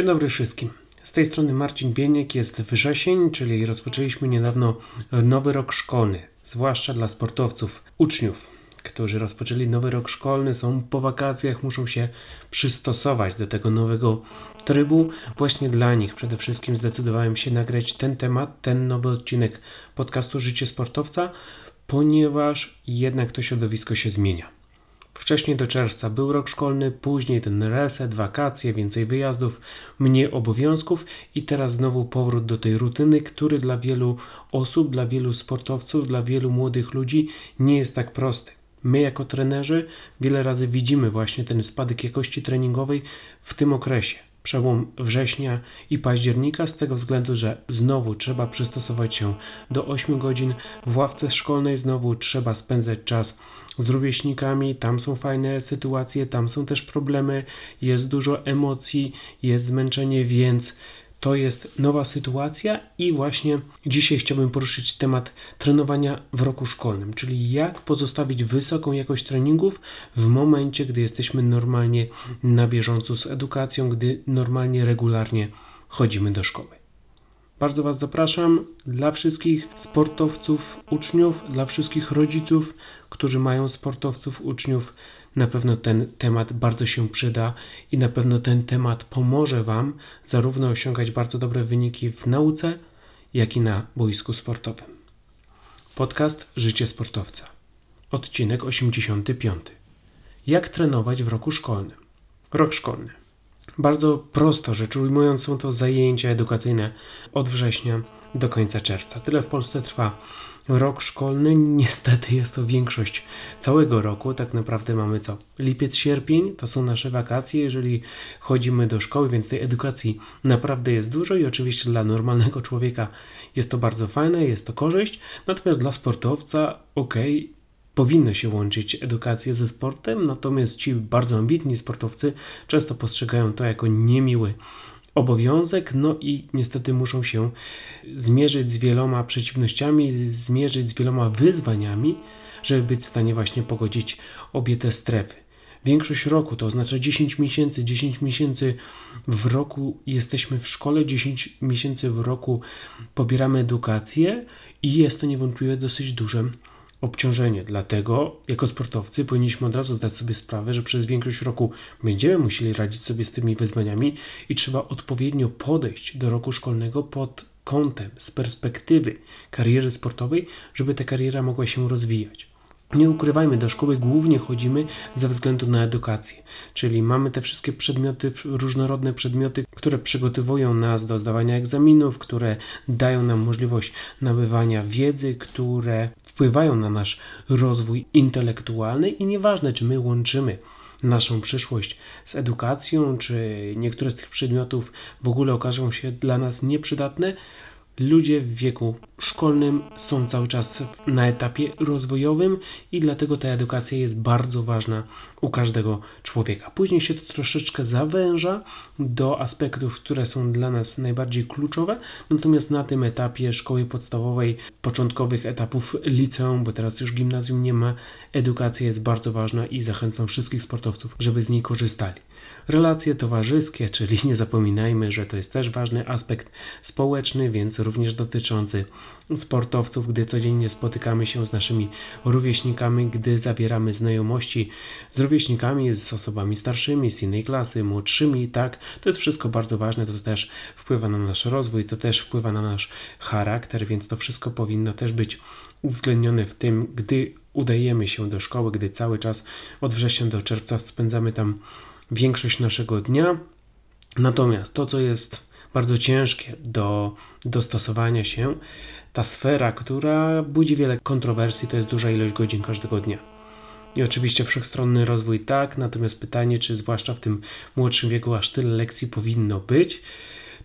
Dzień dobry wszystkim. Z tej strony Marcin Bieniek, jest wrzesień, czyli rozpoczęliśmy niedawno nowy rok szkolny, zwłaszcza dla sportowców, uczniów, którzy rozpoczęli nowy rok szkolny, są po wakacjach, muszą się przystosować do tego nowego trybu. Właśnie dla nich przede wszystkim zdecydowałem się nagrać ten temat, ten nowy odcinek podcastu Życie Sportowca, ponieważ jednak to środowisko się zmienia. Wcześniej do czerwca był rok szkolny, później ten reset, wakacje, więcej wyjazdów, mniej obowiązków i teraz znowu powrót do tej rutyny, który dla wielu osób, dla wielu sportowców, dla wielu młodych ludzi nie jest tak prosty. My, jako trenerzy, wiele razy widzimy właśnie ten spadek jakości treningowej w tym okresie przełom września i października, z tego względu, że znowu trzeba przystosować się do 8 godzin. W ławce szkolnej, znowu trzeba spędzać czas z rówieśnikami, tam są fajne sytuacje, tam są też problemy, jest dużo emocji, jest zmęczenie, więc to jest nowa sytuacja i właśnie dzisiaj chciałbym poruszyć temat trenowania w roku szkolnym, czyli jak pozostawić wysoką jakość treningów w momencie, gdy jesteśmy normalnie na bieżąco z edukacją, gdy normalnie, regularnie chodzimy do szkoły. Bardzo Was zapraszam dla wszystkich sportowców, uczniów, dla wszystkich rodziców, którzy mają sportowców, uczniów. Na pewno ten temat bardzo się przyda i na pewno ten temat pomoże Wam zarówno osiągać bardzo dobre wyniki w nauce, jak i na boisku sportowym. Podcast Życie Sportowca. Odcinek 85. Jak trenować w roku szkolnym? Rok szkolny. Bardzo prosto rzecz ujmując, są to zajęcia edukacyjne od września do końca czerwca. Tyle w Polsce trwa rok szkolny. Niestety jest to większość całego roku. Tak naprawdę mamy co? Lipiec, sierpień to są nasze wakacje, jeżeli chodzimy do szkoły, więc tej edukacji naprawdę jest dużo i oczywiście dla normalnego człowieka jest to bardzo fajne, jest to korzyść. Natomiast dla sportowca, ok, powinno się łączyć edukację ze sportem, natomiast ci bardzo ambitni sportowcy często postrzegają to jako niemiły obowiązek, no i niestety muszą się zmierzyć z wieloma przeciwnościami, zmierzyć z wieloma wyzwaniami, żeby być w stanie właśnie pogodzić obie te strefy. Większość roku to oznacza 10 miesięcy, 10 miesięcy w roku jesteśmy w szkole, 10 miesięcy w roku pobieramy edukację i jest to niewątpliwie dosyć duże obciążenie. Dlatego, jako sportowcy, powinniśmy od razu zdać sobie sprawę, że przez większość roku będziemy musieli radzić sobie z tymi wyzwaniami i trzeba odpowiednio podejść do roku szkolnego pod kątem, z perspektywy kariery sportowej, żeby ta kariera mogła się rozwijać. Nie ukrywajmy, do szkoły głównie chodzimy ze względu na edukację, czyli mamy te wszystkie przedmioty, różnorodne przedmioty, które przygotowują nas do zdawania egzaminów, które dają nam możliwość nabywania wiedzy, które wpływają na nasz rozwój intelektualny i nieważne, czy my łączymy naszą przyszłość z edukacją, czy niektóre z tych przedmiotów w ogóle okażą się dla nas nieprzydatne, ludzie w wieku szkolnym są cały czas na etapie rozwojowym i dlatego ta edukacja jest bardzo ważna u każdego człowieka. Później się to troszeczkę zawęża do aspektów, które są dla nas najbardziej kluczowe, natomiast na tym etapie szkoły podstawowej, początkowych etapów liceum, bo teraz już gimnazjum nie ma, edukacja jest bardzo ważna i zachęcam wszystkich sportowców, żeby z niej korzystali. Relacje towarzyskie, czyli nie zapominajmy, że to jest też ważny aspekt społeczny, więc również dotyczący sportowców, gdy codziennie spotykamy się z naszymi rówieśnikami, gdy zawieramy znajomości z rówieśnikami, z osobami starszymi, z innej klasy, młodszymi, tak, to jest wszystko bardzo ważne, to też wpływa na nasz rozwój, to też wpływa na nasz charakter, więc to wszystko powinno też być uwzględnione w tym, gdy udajemy się do szkoły, gdy cały czas od września do czerwca spędzamy tam większość naszego dnia. Natomiast to, co jest bardzo ciężkie do dostosowania się, ta sfera, która budzi wiele kontrowersji, to jest duża ilość godzin każdego dnia. I oczywiście wszechstronny rozwój tak, natomiast pytanie, czy zwłaszcza w tym młodszym wieku aż tyle lekcji powinno być,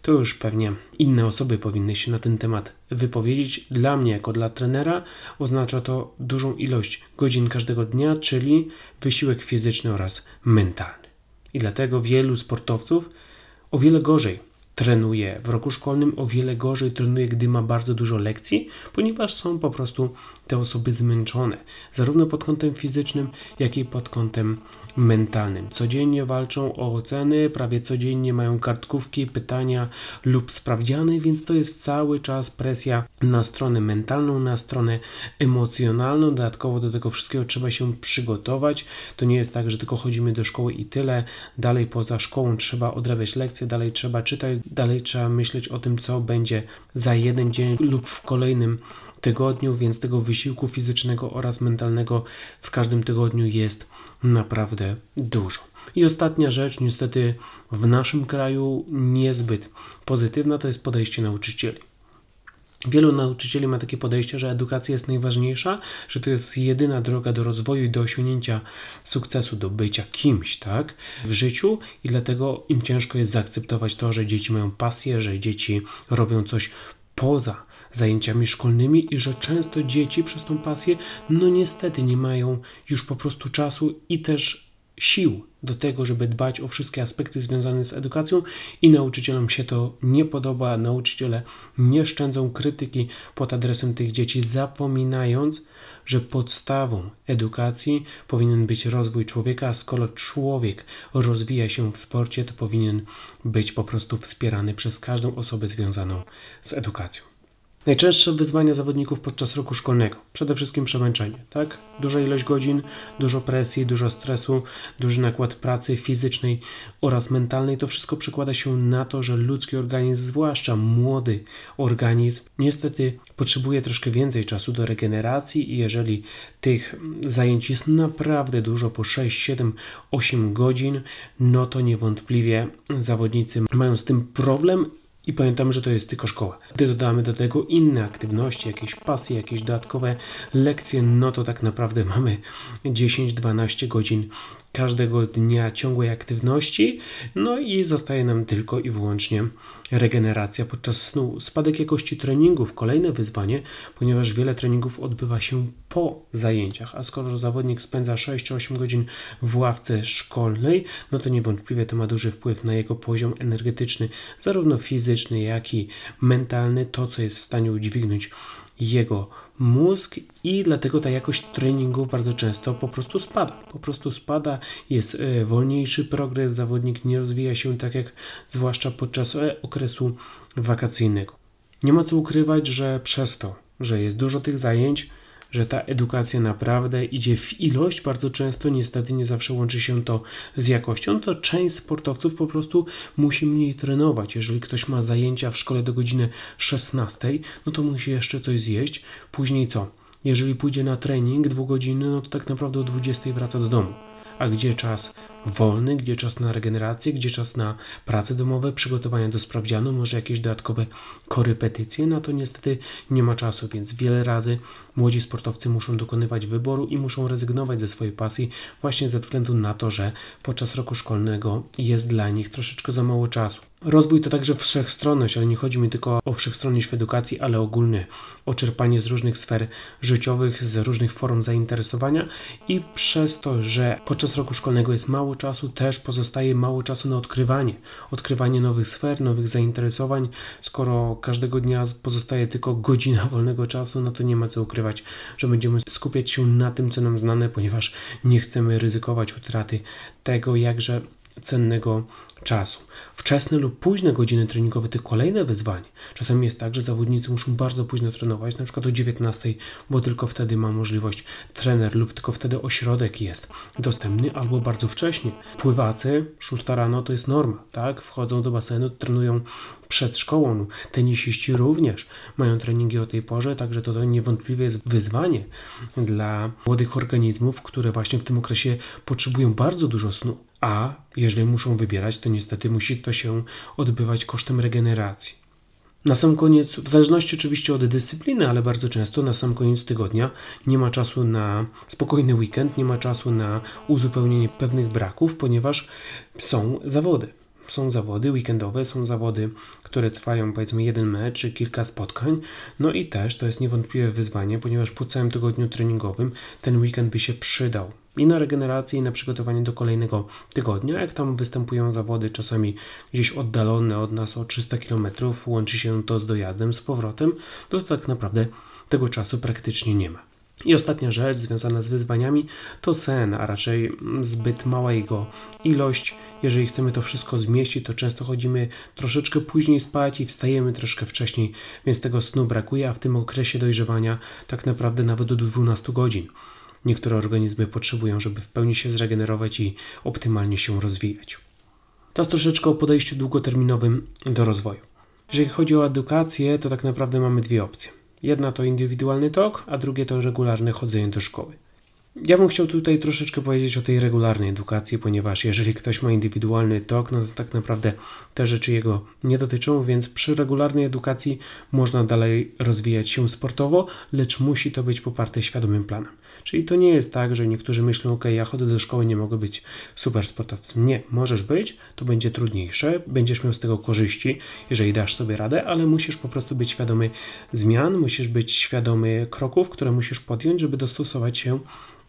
to już pewnie inne osoby powinny się na ten temat wypowiedzieć. Dla mnie, jako dla trenera, oznacza to dużą ilość godzin każdego dnia, czyli wysiłek fizyczny oraz mentalny. I dlatego wielu sportowców o wiele gorzej trenuje. W roku szkolnym, o wiele gorzej trenuje, gdy ma bardzo dużo lekcji, ponieważ są po prostu te osoby zmęczone, zarówno pod kątem fizycznym, jak i pod kątem mentalnym. Codziennie walczą o oceny, prawie codziennie mają kartkówki, pytania lub sprawdziany, więc to jest cały czas presja na stronę mentalną, na stronę emocjonalną. Dodatkowo do tego wszystkiego trzeba się przygotować. To nie jest tak, że tylko chodzimy do szkoły i tyle. Dalej poza szkołą trzeba odrabiać lekcje, dalej trzeba czytać, dalej trzeba myśleć o tym, co będzie za jeden dzień lub w kolejnym tygodniu, więc tego wysiłku fizycznego oraz mentalnego w każdym tygodniu jest naprawdę dużo. I ostatnia rzecz, niestety w naszym kraju niezbyt pozytywna, to jest podejście nauczycieli. Wielu nauczycieli ma takie podejście, że edukacja jest najważniejsza, że to jest jedyna droga do rozwoju i do osiągnięcia sukcesu, do bycia kimś, tak, w życiu i dlatego im ciężko jest zaakceptować to, że dzieci mają pasję, że dzieci robią coś poza zajęciami szkolnymi i że często dzieci przez tą pasję, no niestety nie mają już po prostu czasu i też sił do tego, żeby dbać o wszystkie aspekty związane z edukacją i nauczycielom się to nie podoba. Nauczyciele nie szczędzą krytyki pod adresem tych dzieci, zapominając, że podstawą edukacji powinien być rozwój człowieka, a skoro człowiek rozwija się w sporcie, to powinien być po prostu wspierany przez każdą osobę związaną z edukacją. Najczęstsze wyzwania zawodników podczas roku szkolnego. Przede wszystkim przemęczenie, tak? Duża ilość godzin, dużo presji, dużo stresu, duży nakład pracy fizycznej oraz mentalnej. To wszystko przekłada się na to, że ludzki organizm, zwłaszcza młody organizm, niestety potrzebuje troszkę więcej czasu do regeneracji i jeżeli tych zajęć jest naprawdę dużo, po 6, 7, 8 godzin, no to niewątpliwie zawodnicy mają z tym problem i pamiętamy, że to jest tylko szkoła. Gdy dodamy do tego inne aktywności, jakieś pasje, jakieś dodatkowe lekcje, no to tak naprawdę mamy 10-12 godzin każdego dnia ciągłej aktywności, no i zostaje nam tylko i wyłącznie regeneracja podczas snu. Spadek jakości treningów, kolejne wyzwanie, ponieważ wiele treningów odbywa się po zajęciach, a skoro zawodnik spędza 6 czy 8 godzin w ławce szkolnej, no to niewątpliwie to ma duży wpływ na jego poziom energetyczny, zarówno fizyczny, jak i mentalny, to co jest w stanie udźwignąć jego mózg i dlatego ta jakość treningów bardzo często po prostu spada. Po prostu spada, jest e, wolniejszy progres, zawodnik nie rozwija się tak jak zwłaszcza podczas e, okresu wakacyjnego. Nie ma co ukrywać, że przez to, że jest dużo tych zajęć, że ta edukacja naprawdę idzie w ilość, bardzo często niestety nie zawsze łączy się to z jakością, to część sportowców po prostu musi mniej trenować. Jeżeli ktoś ma zajęcia w szkole do godziny 16, no to musi jeszcze coś zjeść, później co? Jeżeli pójdzie na trening dwugodzinny, no to tak naprawdę o 20 wraca do domu a gdzie czas wolny, gdzie czas na regenerację, gdzie czas na prace domowe, przygotowania do sprawdzianu, może jakieś dodatkowe korepetycje, na to niestety nie ma czasu, więc wiele razy młodzi sportowcy muszą dokonywać wyboru i muszą rezygnować ze swojej pasji właśnie ze względu na to, że podczas roku szkolnego jest dla nich troszeczkę za mało czasu. Rozwój to także wszechstronność, ale nie chodzi mi tylko o wszechstronność w edukacji, ale ogólnie o czerpanie z różnych sfer życiowych, z różnych form zainteresowania i przez to, że podczas roku szkolnego jest mało czasu, też pozostaje mało czasu na odkrywanie. Odkrywanie nowych sfer, nowych zainteresowań. Skoro każdego dnia pozostaje tylko godzina wolnego czasu, no to nie ma co ukrywać, że będziemy skupiać się na tym, co nam znane, ponieważ nie chcemy ryzykować utraty tego jakże cennego czasu. Wczesne lub późne godziny treningowe to kolejne wyzwanie. Czasami jest tak, że zawodnicy muszą bardzo późno trenować, na przykład o 19, bo tylko wtedy ma możliwość trener lub tylko wtedy ośrodek jest dostępny, albo bardzo wcześnie. Pływacy 6 rano to jest norma, tak? Wchodzą do basenu, trenują przed szkołą. Tenisiści również mają treningi o tej porze, także to, to niewątpliwie jest wyzwanie dla młodych organizmów, które właśnie w tym okresie potrzebują bardzo dużo snu. A jeżeli muszą wybierać, to niestety musi to się odbywać kosztem regeneracji. Na sam koniec, w zależności oczywiście od dyscypliny, ale bardzo często na sam koniec tygodnia nie ma czasu na spokojny weekend, nie ma czasu na uzupełnienie pewnych braków, ponieważ są zawody Są zawody weekendowe, są zawody, które trwają powiedzmy jeden mecz czy kilka spotkań. No i też to jest niewątpliwe wyzwanie, ponieważ po całym tygodniu treningowym ten weekend by się przydał i na regenerację, i na przygotowanie do kolejnego tygodnia. Jak tam występują zawody, czasami gdzieś oddalone od nas o 300 km, łączy się to z dojazdem, z powrotem, to, tak naprawdę tego czasu praktycznie nie ma. I ostatnia rzecz związana z wyzwaniami to sen, a raczej zbyt mała jego ilość. Jeżeli chcemy to wszystko zmieścić, to często chodzimy troszeczkę później spać i wstajemy troszkę wcześniej, więc tego snu brakuje, a w tym okresie dojrzewania tak naprawdę nawet do 12 godzin. Niektóre organizmy potrzebują, żeby w pełni się zregenerować i optymalnie się rozwijać. Teraz troszeczkę o podejściu długoterminowym do rozwoju. Jeżeli chodzi o edukację, to tak naprawdę mamy dwie opcje. Jedna to indywidualny tok, a drugie to regularne chodzenie do szkoły. Ja bym chciał tutaj troszeczkę powiedzieć o tej regularnej edukacji, ponieważ jeżeli ktoś ma indywidualny tok, no to tak naprawdę te rzeczy jego nie dotyczą, więc przy regularnej edukacji można dalej rozwijać się sportowo, lecz musi to być poparte świadomym planem. Czyli to nie jest tak, że niektórzy myślą, ok, ja chodzę do szkoły, nie mogę być super sportowcem. Nie, możesz być, to będzie trudniejsze, będziesz miał z tego korzyści, jeżeli dasz sobie radę, ale musisz po prostu być świadomy zmian, musisz być świadomy kroków, które musisz podjąć, żeby dostosować się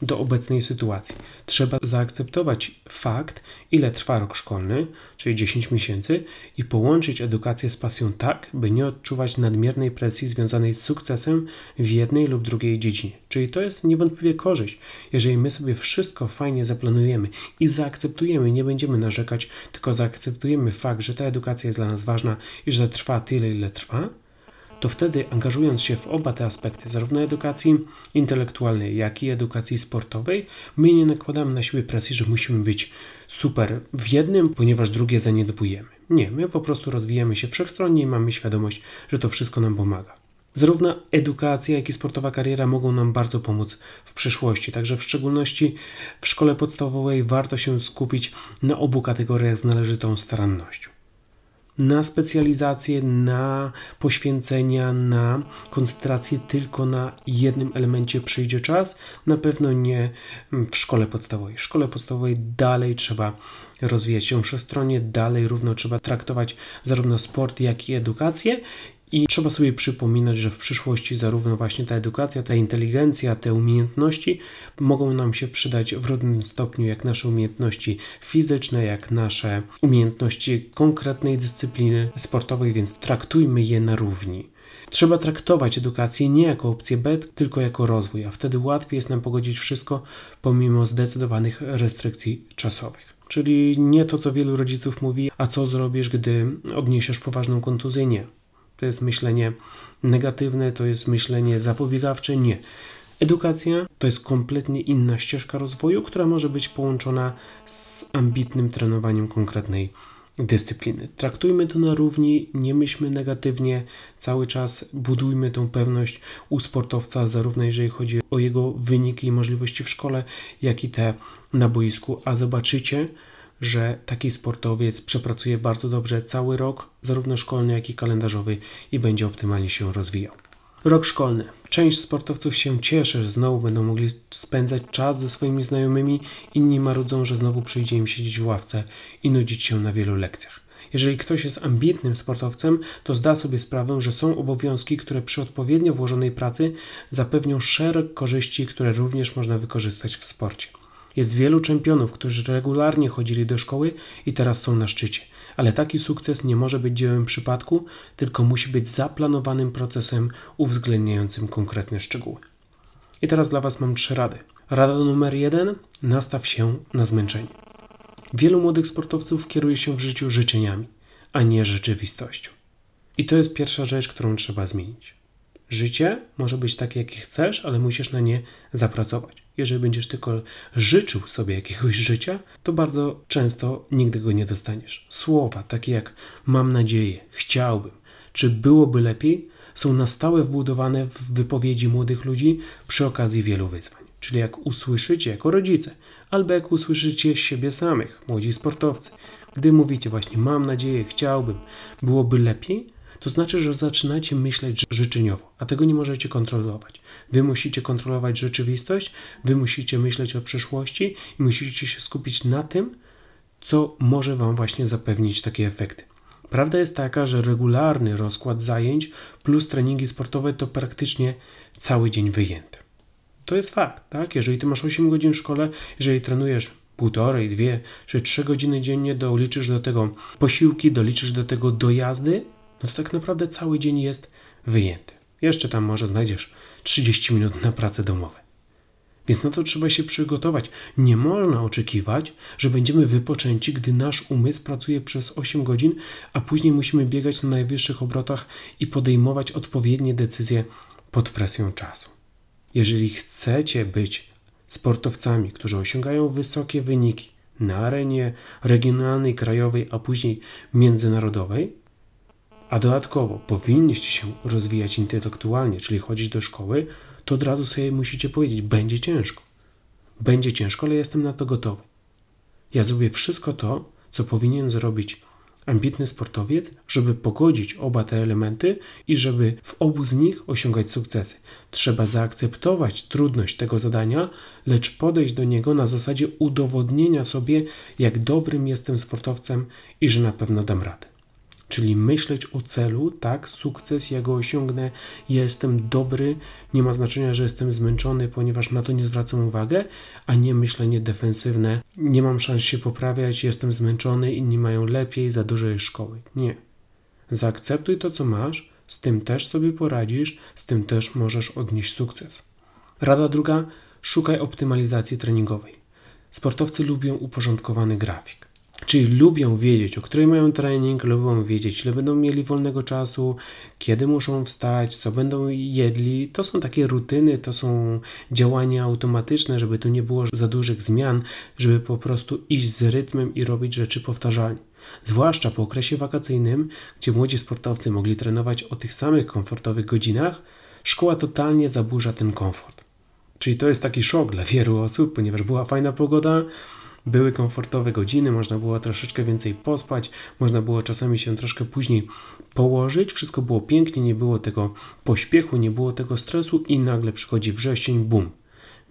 do obecnej sytuacji. Trzeba zaakceptować fakt, ile trwa rok szkolny, czyli 10 miesięcy, i połączyć edukację z pasją tak, by nie odczuwać nadmiernej presji związanej z sukcesem w jednej lub drugiej dziedzinie. Czyli to jest niewątpliwie korzyść. Jeżeli my sobie wszystko fajnie zaplanujemy i zaakceptujemy, nie będziemy narzekać, tylko zaakceptujemy fakt, że ta edukacja jest dla nas ważna i że trwa tyle, ile trwa, to wtedy angażując się w oba te aspekty, zarówno edukacji intelektualnej, jak i edukacji sportowej, my nie nakładamy na siebie presji, że musimy być super w jednym, ponieważ drugie zaniedbujemy. Nie, my po prostu rozwijamy się wszechstronnie i mamy świadomość, że to wszystko nam pomaga. Zarówno edukacja, jak i sportowa kariera mogą nam bardzo pomóc w przyszłości. Także w szczególności w szkole podstawowej warto się skupić na obu kategoriach z należytą starannością na specjalizację, na poświęcenia, na koncentrację tylko na jednym elemencie przyjdzie czas. Na pewno nie w szkole podstawowej. W szkole podstawowej dalej trzeba rozwijać się wszechstronnie, dalej równo trzeba traktować zarówno sport, jak i edukację i trzeba sobie przypominać, że w przyszłości zarówno właśnie ta edukacja, ta inteligencja, te umiejętności mogą nam się przydać w równym stopniu jak nasze umiejętności fizyczne, jak nasze umiejętności konkretnej dyscypliny sportowej, więc traktujmy je na równi. Trzeba traktować edukację nie jako opcję B, tylko jako rozwój, a wtedy łatwiej jest nam pogodzić wszystko pomimo zdecydowanych restrykcji czasowych. Czyli nie to, co wielu rodziców mówi, a co zrobisz, gdy odniesiesz poważną kontuzję? Nie. To jest myślenie negatywne, to jest myślenie zapobiegawcze. Nie. Edukacja to jest kompletnie inna ścieżka rozwoju, która może być połączona z ambitnym trenowaniem konkretnej dyscypliny. Traktujmy to na równi, nie myślmy negatywnie, cały czas budujmy tą pewność u sportowca, zarówno jeżeli chodzi o jego wyniki i możliwości w szkole, jak i te na boisku, a zobaczycie, że taki sportowiec przepracuje bardzo dobrze cały rok, zarówno szkolny, jak i kalendarzowy i będzie optymalnie się rozwijał. Rok szkolny. Część sportowców się cieszy, że znowu będą mogli spędzać czas ze swoimi znajomymi, inni marudzą, że znowu przyjdzie im siedzieć w ławce i nudzić się na wielu lekcjach. Jeżeli ktoś jest ambitnym sportowcem, to zda sobie sprawę, że są obowiązki, które przy odpowiednio włożonej pracy zapewnią szereg korzyści, które również można wykorzystać w sporcie. Jest wielu czempionów, którzy regularnie chodzili do szkoły i teraz są na szczycie. Ale taki sukces nie może być dziełem przypadku, tylko musi być zaplanowanym procesem uwzględniającym konkretne szczegóły. I teraz dla Was mam trzy rady. Rada numer jeden: nastaw się na zmęczenie. Wielu młodych sportowców kieruje się w życiu życzeniami, a nie rzeczywistością. I to jest pierwsza rzecz, którą trzeba zmienić. Życie może być takie, jakie chcesz, ale musisz na nie zapracować. Jeżeli będziesz tylko życzył sobie jakiegoś życia, to bardzo często nigdy go nie dostaniesz. Słowa takie jak mam nadzieję, chciałbym, czy byłoby lepiej, są na stałe wbudowane w wypowiedzi młodych ludzi przy okazji wielu wyzwań. Czyli jak usłyszycie jako rodzice, albo jak usłyszycie siebie samych, młodzi sportowcy, gdy mówicie właśnie mam nadzieję, chciałbym, byłoby lepiej, to znaczy, że zaczynacie myśleć życzeniowo, a tego nie możecie kontrolować. Wy musicie kontrolować rzeczywistość, wy musicie myśleć o przyszłości i musicie się skupić na tym, co może Wam właśnie zapewnić takie efekty. Prawda jest taka, że regularny rozkład zajęć plus treningi sportowe to praktycznie cały dzień wyjęty. To jest fakt, tak? Jeżeli ty masz 8 godzin w szkole, jeżeli trenujesz półtorej, dwie czy trzy godziny dziennie, doliczysz do tego posiłki, doliczysz do tego dojazdy, no to tak naprawdę cały dzień jest wyjęty. Jeszcze tam może znajdziesz 30 minut na prace domowe. Więc na to trzeba się przygotować. Nie można oczekiwać, że będziemy wypoczęci, gdy nasz umysł pracuje przez 8 godzin, a później musimy biegać na najwyższych obrotach i podejmować odpowiednie decyzje pod presją czasu. Jeżeli chcecie być sportowcami, którzy osiągają wysokie wyniki na arenie regionalnej, krajowej, a później międzynarodowej, a dodatkowo powinniście się rozwijać intelektualnie, czyli chodzić do szkoły, to od razu sobie musicie powiedzieć: będzie ciężko. Będzie ciężko, ale jestem na to gotowy. Ja zrobię wszystko to, co powinien zrobić ambitny sportowiec, żeby pogodzić oba te elementy i żeby w obu z nich osiągać sukcesy. Trzeba zaakceptować trudność tego zadania, lecz podejść do niego na zasadzie udowodnienia sobie, jak dobrym jestem sportowcem i że na pewno dam radę. Czyli myśleć o celu, tak, sukces, ja go osiągnę, ja jestem dobry, nie ma znaczenia, że jestem zmęczony, ponieważ na to nie zwracam uwagę, a nie myślenie defensywne, nie mam szans się poprawiać, jestem zmęczony, inni mają lepiej, za dużo jest szkoły. Nie. Zaakceptuj to, co masz, z tym też sobie poradzisz, z tym też możesz odnieść sukces. Rada druga, szukaj optymalizacji treningowej. Sportowcy lubią uporządkowany grafik. Czyli lubią wiedzieć, o której mają trening, lubią wiedzieć, ile będą mieli wolnego czasu, kiedy muszą wstać, co będą jedli. To są takie rutyny, to są działania automatyczne, żeby tu nie było za dużych zmian, żeby po prostu iść z rytmem i robić rzeczy powtarzalnie. Zwłaszcza po okresie wakacyjnym, gdzie młodzi sportowcy mogli trenować o tych samych komfortowych godzinach, szkoła totalnie zaburza ten komfort. Czyli to jest taki szok dla wielu osób, ponieważ była fajna pogoda, były komfortowe godziny, można było troszeczkę więcej pospać, można było czasami się troszkę później położyć, wszystko było pięknie, nie było tego pośpiechu, nie było tego stresu i nagle przychodzi wrzesień, bum.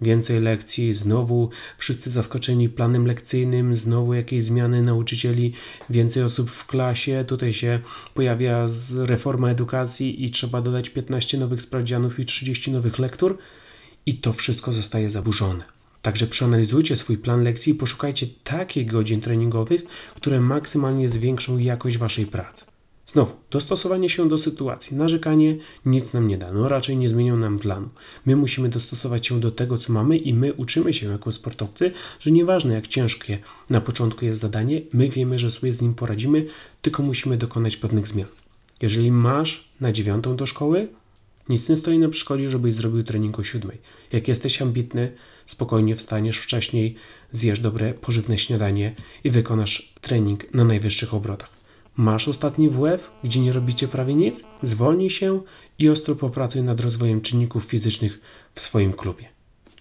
Więcej lekcji, znowu wszyscy zaskoczeni planem lekcyjnym, znowu jakieś zmiany nauczycieli, więcej osób w klasie. Tutaj się pojawia reforma edukacji i trzeba dodać 15 nowych sprawdzianów i 30 nowych lektur, i to wszystko zostaje zaburzone. Także przeanalizujcie swój plan lekcji i poszukajcie takich godzin treningowych, które maksymalnie zwiększą jakość Waszej pracy. Znowu, dostosowanie się do sytuacji. Narzekanie nic nam nie da, no raczej nie zmienią nam planu. My musimy dostosować się do tego, co mamy i my uczymy się jako sportowcy, że nieważne jak ciężkie na początku jest zadanie, my wiemy, że sobie z nim poradzimy, tylko musimy dokonać pewnych zmian. Jeżeli masz na dziewiątą do szkoły, nic nie stoi na przeszkodzie, żebyś zrobił trening o siódmej. Jak jesteś ambitny, spokojnie wstaniesz wcześniej, zjesz dobre, pożywne śniadanie i wykonasz trening na najwyższych obrotach. Masz ostatni WF, gdzie nie robicie prawie nic? Zwolnij się i ostro popracuj nad rozwojem czynników fizycznych w swoim klubie.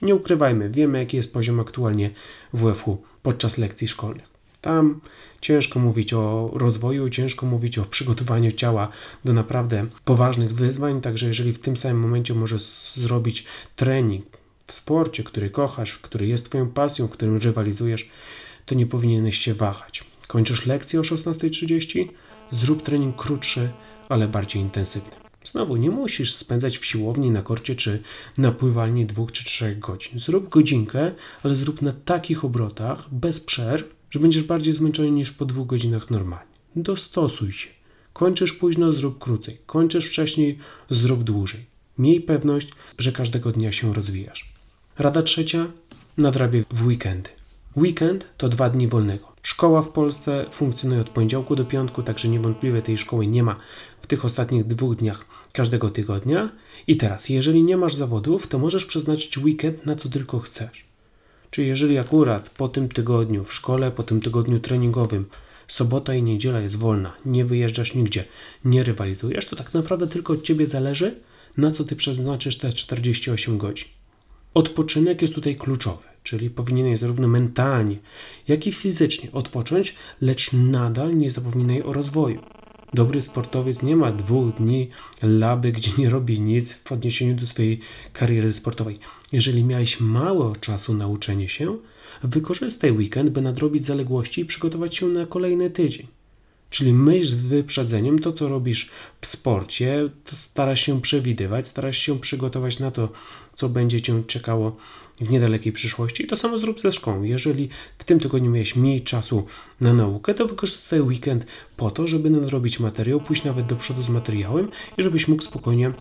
Nie ukrywajmy, wiemy jaki jest poziom aktualnie WF-u podczas lekcji szkolnych. Tam ciężko mówić o rozwoju, ciężko mówić o przygotowaniu ciała do naprawdę poważnych wyzwań, także jeżeli w tym samym momencie możesz zrobić trening w sporcie, który kochasz, który jest Twoją pasją, w którym rywalizujesz, to nie powinieneś się wahać. Kończysz lekcję o 16.30? Zrób trening krótszy, ale bardziej intensywny. Znowu, nie musisz spędzać w siłowni, na korcie czy na pływalni dwóch czy trzech godzin. Zrób godzinkę, ale zrób na takich obrotach, bez przerw, że będziesz bardziej zmęczony niż po dwóch godzinach normalnie. Dostosuj się. Kończysz późno, zrób krócej. Kończysz wcześniej, zrób dłużej. Miej pewność, że każdego dnia się rozwijasz. Rada trzecia, nadrabiaj w weekendy. Weekend to dwa dni wolnego. Szkoła w Polsce funkcjonuje od poniedziałku do piątku, także niewątpliwie tej szkoły nie ma w tych ostatnich dwóch dniach każdego tygodnia. I teraz, jeżeli nie masz zawodów, to możesz przeznaczyć weekend na co tylko chcesz. Czyli jeżeli akurat po tym tygodniu w szkole, po tym tygodniu treningowym, sobota i niedziela jest wolna, nie wyjeżdżasz nigdzie, nie rywalizujesz, to tak naprawdę tylko od ciebie zależy, na co ty przeznaczysz te 48 godzin. Odpoczynek jest tutaj kluczowy, czyli powinieneś zarówno mentalnie, jak i fizycznie odpocząć, lecz nadal nie zapominaj o rozwoju. Dobry sportowiec nie ma dwóch dni laby, gdzie nie robi nic w odniesieniu do swojej kariery sportowej. Jeżeli miałeś mało czasu na uczenie się, wykorzystaj weekend, by nadrobić zaległości i przygotować się na kolejny tydzień. Czyli myśl z wyprzedzeniem, to co robisz w sporcie, starasz się przewidywać, starasz się przygotować na to, co będzie cię czekało w niedalekiej przyszłości. I to samo zrób ze szkołą. Jeżeli w tym tygodniu miałeś mniej czasu na naukę, to wykorzystaj weekend po to, żeby nadrobić materiał, pójść nawet do przodu z materiałem i żebyś mógł spokojnie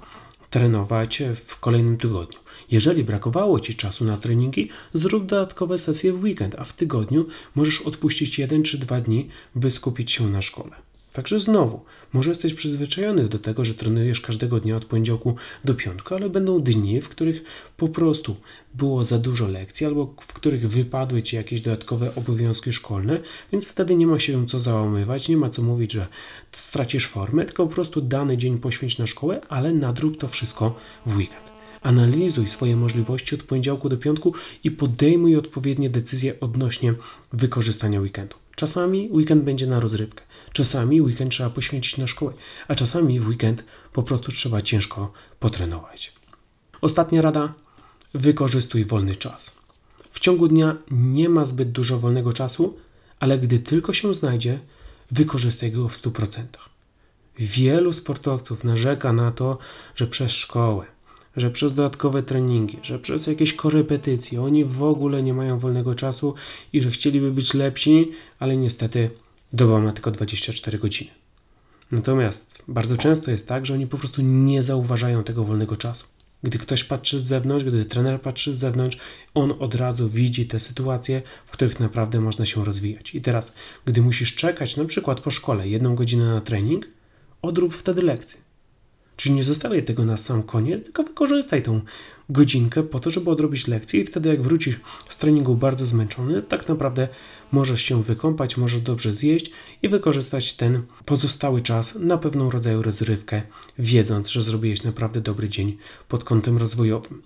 trenować w kolejnym tygodniu. Jeżeli brakowało Ci czasu na treningi, zrób dodatkowe sesje w weekend, a w tygodniu możesz odpuścić jeden czy dwa dni, by skupić się na szkole. Także znowu, może jesteś przyzwyczajony do tego, że trenujesz każdego dnia od poniedziałku do piątku, ale będą dni, w których po prostu było za dużo lekcji albo w których wypadły ci jakieś dodatkowe obowiązki szkolne, więc wtedy nie ma się co załamywać, nie ma co mówić, że stracisz formę, tylko po prostu dany dzień poświęć na szkołę, ale nadrób to wszystko w weekend. Analizuj swoje możliwości od poniedziałku do piątku i podejmuj odpowiednie decyzje odnośnie wykorzystania weekendu. Czasami weekend będzie na rozrywkę, czasami weekend trzeba poświęcić na szkołę, a czasami w weekend po prostu trzeba ciężko potrenować. Ostatnia rada: wykorzystuj wolny czas. W ciągu dnia nie ma zbyt dużo wolnego czasu, ale gdy tylko się znajdzie, wykorzystaj go w 100%. Wielu sportowców narzeka na to, że przez szkołę, że przez dodatkowe treningi, że przez jakieś korepetycje oni w ogóle nie mają wolnego czasu i że chcieliby być lepsi, ale niestety doba ma tylko 24 godziny. Natomiast bardzo często jest tak, że oni po prostu nie zauważają tego wolnego czasu. Gdy ktoś patrzy z zewnątrz, gdy trener patrzy z zewnątrz, on od razu widzi te sytuacje, w których naprawdę można się rozwijać. I teraz, gdy musisz czekać na przykład po szkole jedną godzinę na trening, odrób wtedy lekcję. Czyli nie zostawiaj tego na sam koniec, tylko wykorzystaj tą godzinkę po to, żeby odrobić lekcję i wtedy jak wrócisz z treningu bardzo zmęczony, tak naprawdę możesz się wykąpać, możesz dobrze zjeść i wykorzystać ten pozostały czas na pewną rodzaju rozrywkę, wiedząc, że zrobiłeś naprawdę dobry dzień pod kątem rozwojowym.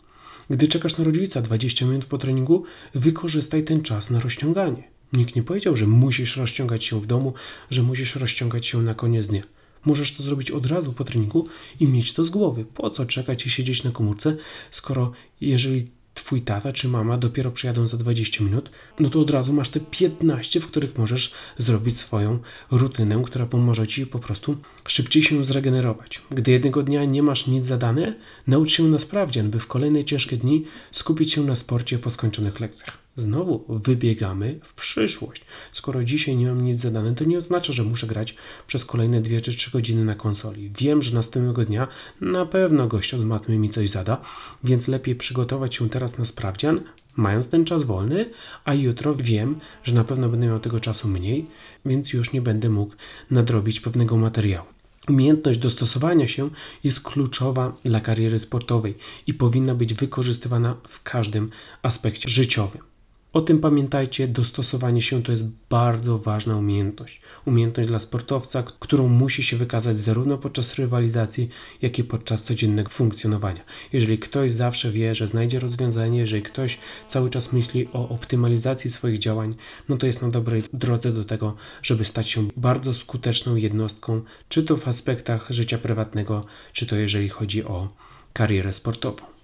Gdy czekasz na rodzica 20 minut po treningu, wykorzystaj ten czas na rozciąganie. Nikt nie powiedział, że musisz rozciągać się w domu, że musisz rozciągać się na koniec dnia. Możesz to zrobić od razu po treningu i mieć to z głowy. Po co czekać i siedzieć na komórce, skoro jeżeli twój tata czy mama dopiero przyjadą za 20 minut, no to od razu masz te 15, w których możesz zrobić swoją rutynę, która pomoże ci po prostu szybciej się zregenerować. Gdy jednego dnia nie masz nic zadane, naucz się na sprawdzian, by w kolejne ciężkie dni skupić się na sporcie po skończonych lekcjach. Znowu wybiegamy w przyszłość. Skoro dzisiaj nie mam nic zadane, to nie oznacza, że muszę grać przez kolejne 2 czy 3 godziny na konsoli. Wiem, że następnego dnia na pewno gość od matmy mi coś zada, więc lepiej przygotować się teraz na sprawdzian, mając ten czas wolny, a jutro wiem, że na pewno będę miał tego czasu mniej, więc już nie będę mógł nadrobić pewnego materiału. Umiejętność dostosowania się jest kluczowa dla kariery sportowej i powinna być wykorzystywana w każdym aspekcie życiowym. O tym pamiętajcie, dostosowanie się to jest bardzo ważna umiejętność. Umiejętność dla sportowca, którą musi się wykazać zarówno podczas rywalizacji, jak i podczas codziennego funkcjonowania. Jeżeli ktoś zawsze wie, że znajdzie rozwiązanie, jeżeli ktoś cały czas myśli o optymalizacji swoich działań, no to jest na dobrej drodze do tego, żeby stać się bardzo skuteczną jednostką, czy to w aspektach życia prywatnego, czy to jeżeli chodzi o karierę sportową.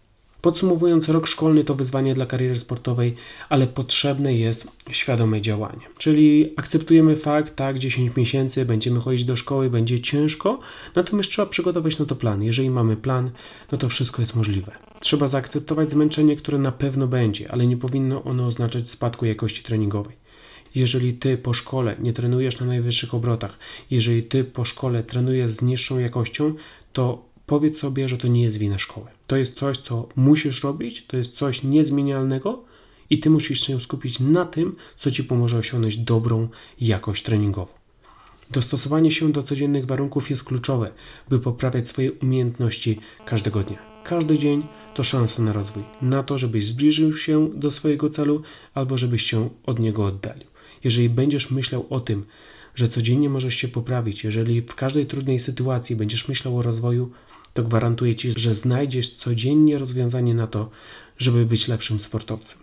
Podsumowując, rok szkolny to wyzwanie dla kariery sportowej, ale potrzebne jest świadome działanie. Czyli akceptujemy fakt, tak, 10 miesięcy będziemy chodzić do szkoły, będzie ciężko, natomiast trzeba przygotować na to plan. Jeżeli mamy plan, no to wszystko jest możliwe. Trzeba zaakceptować zmęczenie, które na pewno będzie, ale nie powinno ono oznaczać spadku jakości treningowej. Jeżeli ty po szkole nie trenujesz na najwyższych obrotach, jeżeli ty po szkole trenujesz z niższą jakością, to powiedz sobie, że to nie jest wina szkoły. To jest coś, co musisz robić, to jest coś niezmienialnego i ty musisz się skupić na tym, co ci pomoże osiągnąć dobrą jakość treningową. Dostosowanie się do codziennych warunków jest kluczowe, by poprawiać swoje umiejętności każdego dnia. Każdy dzień to szansa na rozwój, na to, żebyś zbliżył się do swojego celu albo żebyś się od niego oddalił. Jeżeli będziesz myślał o tym, że codziennie możesz się poprawić, jeżeli w każdej trudnej sytuacji będziesz myślał o rozwoju, to gwarantuję Ci, że znajdziesz codziennie rozwiązanie na to, żeby być lepszym sportowcem.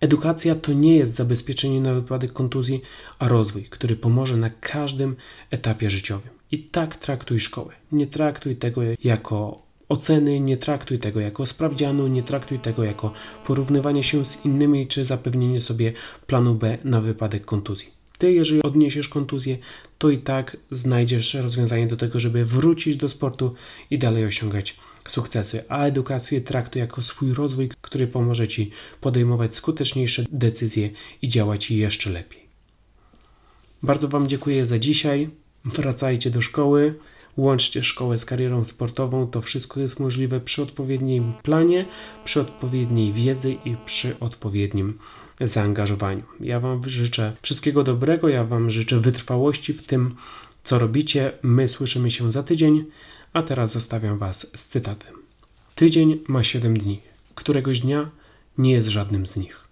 Edukacja to nie jest zabezpieczenie na wypadek kontuzji, a rozwój, który pomoże na każdym etapie życiowym. I tak traktuj szkołę. Nie traktuj tego jako oceny, nie traktuj tego jako sprawdzianu, nie traktuj tego jako porównywanie się z innymi czy zapewnienie sobie planu B na wypadek kontuzji. Ty, jeżeli odniesiesz kontuzję, to i tak znajdziesz rozwiązanie do tego, żeby wrócić do sportu i dalej osiągać sukcesy. A edukację traktuj jako swój rozwój, który pomoże Ci podejmować skuteczniejsze decyzje i działać jeszcze lepiej. Bardzo Wam dziękuję za dzisiaj. Wracajcie do szkoły, łączcie szkołę z karierą sportową. To wszystko jest możliwe przy odpowiednim planie, przy odpowiedniej wiedzy i przy odpowiednim zaangażowaniu. Ja Wam życzę wszystkiego dobrego, ja Wam życzę wytrwałości w tym, co robicie. My słyszymy się za tydzień, a teraz zostawiam Was z cytatem. Tydzień ma 7 dni, któregoś dnia nie jest żadnym z nich.